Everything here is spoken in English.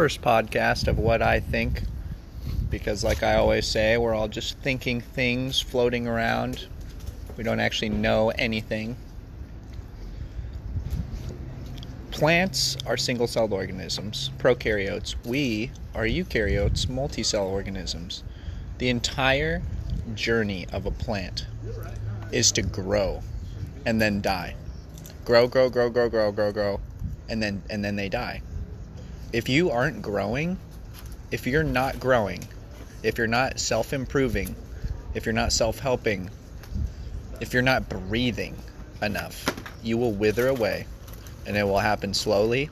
first podcast of what I think. Because, like I always say, we're all just thinking things floating around. We don't actually know anything. Plants are single celled organisms, prokaryotes. We are eukaryotes, multi cell organisms. The entire journey of a plant is to grow and then die. Grow, grow, grow, grow, grow, grow, grow, and then and then they die. If you aren't growing, if you're not growing, if you're not self-improving, if you're not self-helping, if you're not breathing enough, you will wither away and it will happen slowly